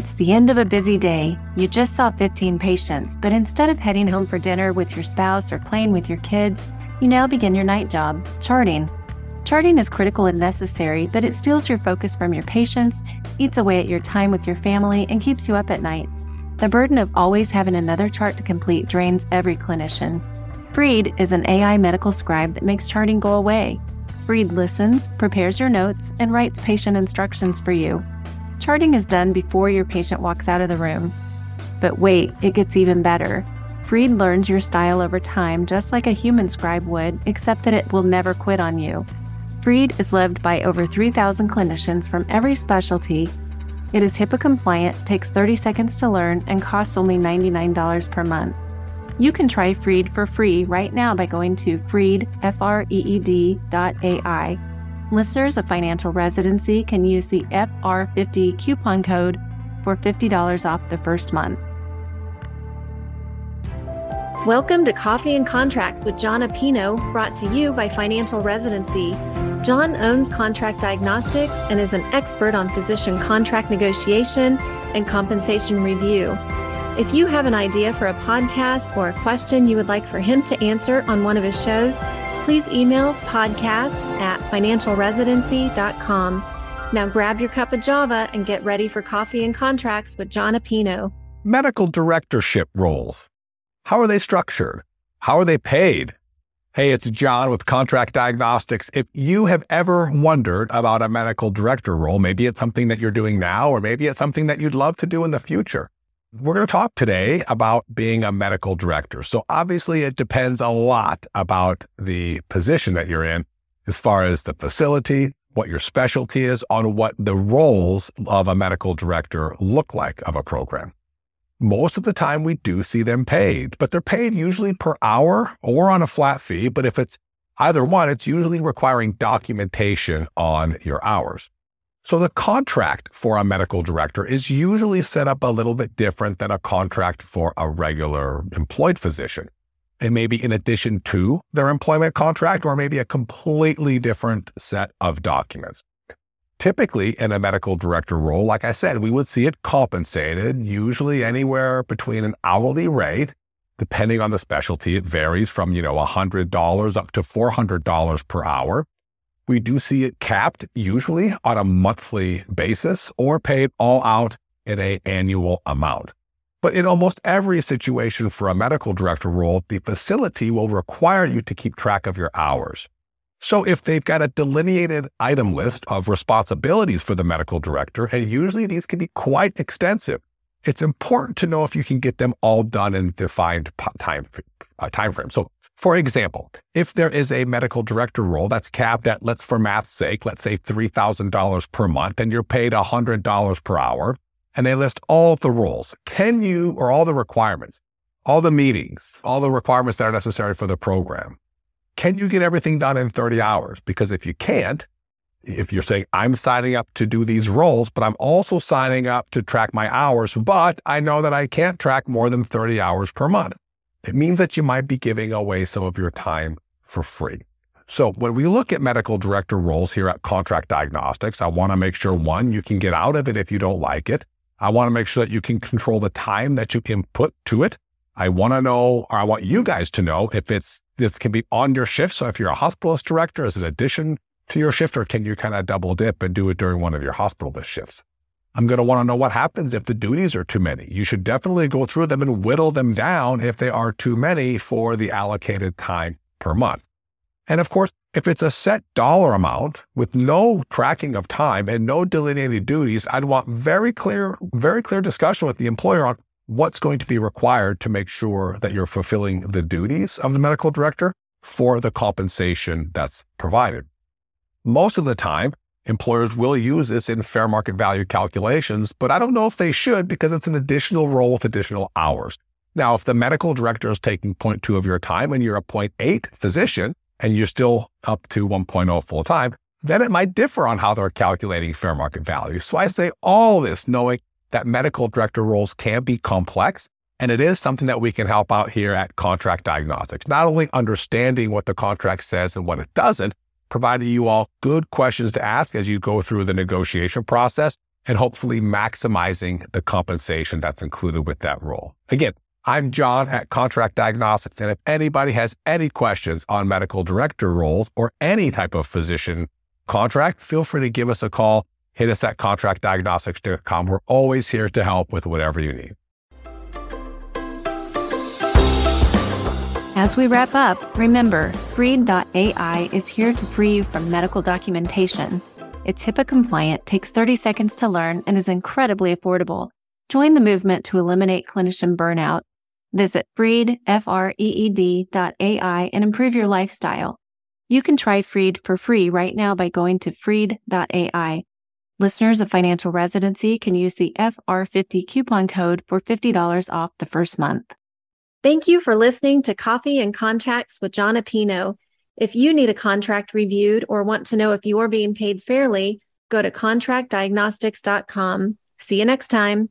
It's the end of a busy day. You just saw 15 patients, but instead of heading home for dinner with your spouse or playing with your kids, you now begin your night job, charting. Charting is critical and necessary, but it steals your focus from your patients, eats away at your time with your family, and keeps you up at night. The burden of always having another chart to complete drains every clinician. Freed is an AI medical scribe that makes charting go away. Freed listens, prepares your notes, and writes patient instructions for you. Charting is done before your patient walks out of the room. But wait, it gets even better. Freed learns your style over time just like a human scribe would, except that it will never quit on you. Freed is loved by over 3,000 clinicians from every specialty. It is HIPAA compliant, takes 30 seconds to learn, and costs only $99 per month. You can try Freed for free right now by going to freed, F-R-E-E-D dot A-I Listeners of Financial Residency can use the FR50 coupon code for $50 off the first month. Welcome to Coffee and Contracts with Jon Appino, brought to you by Financial Residency. Jon owns Contract Diagnostics and is an expert on physician contract negotiation and compensation review. If you have an idea for a podcast or a question you would like for him to answer on one of his shows, please email podcast at financialresidency.com. Now grab your cup of Java and get ready for coffee and contracts with Jon Appino. Medical directorship roles. How are they structured? How are they paid? Hey, it's Jon with Contract Diagnostics. If you have ever wondered about a medical director role, maybe it's something that you're doing now, or maybe it's something that you'd love to do in the future. We're going to talk today about being a medical director. So obviously it depends a lot about the position that you're in as far as the facility, what your specialty is, on what the roles of a medical director look like of a program. Most of the time we do see them paid, but they're paid usually per hour or on a flat fee. But if it's either one, it's usually requiring documentation on your hours. So the contract for a medical director is usually set up a little bit different than a contract for a regular employed physician. It may be in addition to their employment contract or maybe a completely different set of documents. Typically, in a medical director role, like I said, we would see it compensated, usually anywhere between an hourly rate, depending on the specialty. It varies from, you know, $100 up to $400 per hour. We do see it capped usually on a monthly basis or paid all out in a annual amount. But in almost every situation for a medical director role, the facility will require you to keep track of your hours. So if they've got a delineated item list of responsibilities for the medical director, and usually these can be quite extensive, it's important to know if you can get them all done in defined time, uh, time frame. So for example, if there is a medical director role that's capped at, let's for math's sake, let's say $3,000 per month, and you're paid $100 per hour, and they list all the roles, can you, or all the requirements, all the meetings, all the requirements that are necessary for the program, can you get everything done in 30 hours? Because if you can't, if you're saying, I'm signing up to do these roles, but I'm also signing up to track my hours, but I know that I can't track more than 30 hours per month it means that you might be giving away some of your time for free. So when we look at medical director roles here at Contract Diagnostics, I want to make sure one, you can get out of it if you don't like it. I want to make sure that you can control the time that you input to it. I want to know, or I want you guys to know if it's, this can be on your shift. So if you're a hospitalist director, is it addition to your shift or can you kind of double dip and do it during one of your hospitalist shifts? I'm going to want to know what happens if the duties are too many. You should definitely go through them and whittle them down if they are too many for the allocated time per month. And of course, if it's a set dollar amount with no tracking of time and no delineated duties, I'd want very clear, very clear discussion with the employer on what's going to be required to make sure that you're fulfilling the duties of the medical director for the compensation that's provided. Most of the time, Employers will use this in fair market value calculations, but I don't know if they should because it's an additional role with additional hours. Now, if the medical director is taking 0.2 of your time and you're a 0.8 physician and you're still up to 1.0 full time, then it might differ on how they're calculating fair market value. So I say all this knowing that medical director roles can be complex. And it is something that we can help out here at Contract Diagnostics, not only understanding what the contract says and what it doesn't, providing you all good questions to ask as you go through the negotiation process, and hopefully maximizing the compensation that's included with that role. Again, I'm Jon at Contract Diagnostics. And if anybody has any questions on medical director roles or any type of physician contract, feel free to give us a call. Hit us at contractdiagnostics.com. We're always here to help with whatever you need. As we wrap up, remember Freed.ai is here to free you from medical documentation. It's HIPAA compliant, takes 30 seconds to learn, and is incredibly affordable. Join the movement to eliminate clinician burnout Visit Freed, F-R-E-E-D.ai and improve your lifestyle. You can try Freed for free right now by going to freed.ai. Listeners of financial residency can use the FR50 coupon code for $50 off the first month. Thank you for listening to Coffee and Contracts with Jon Appino. If you need a contract reviewed or want to know if you're being paid fairly, go to contractdiagnostics.com. See you next time.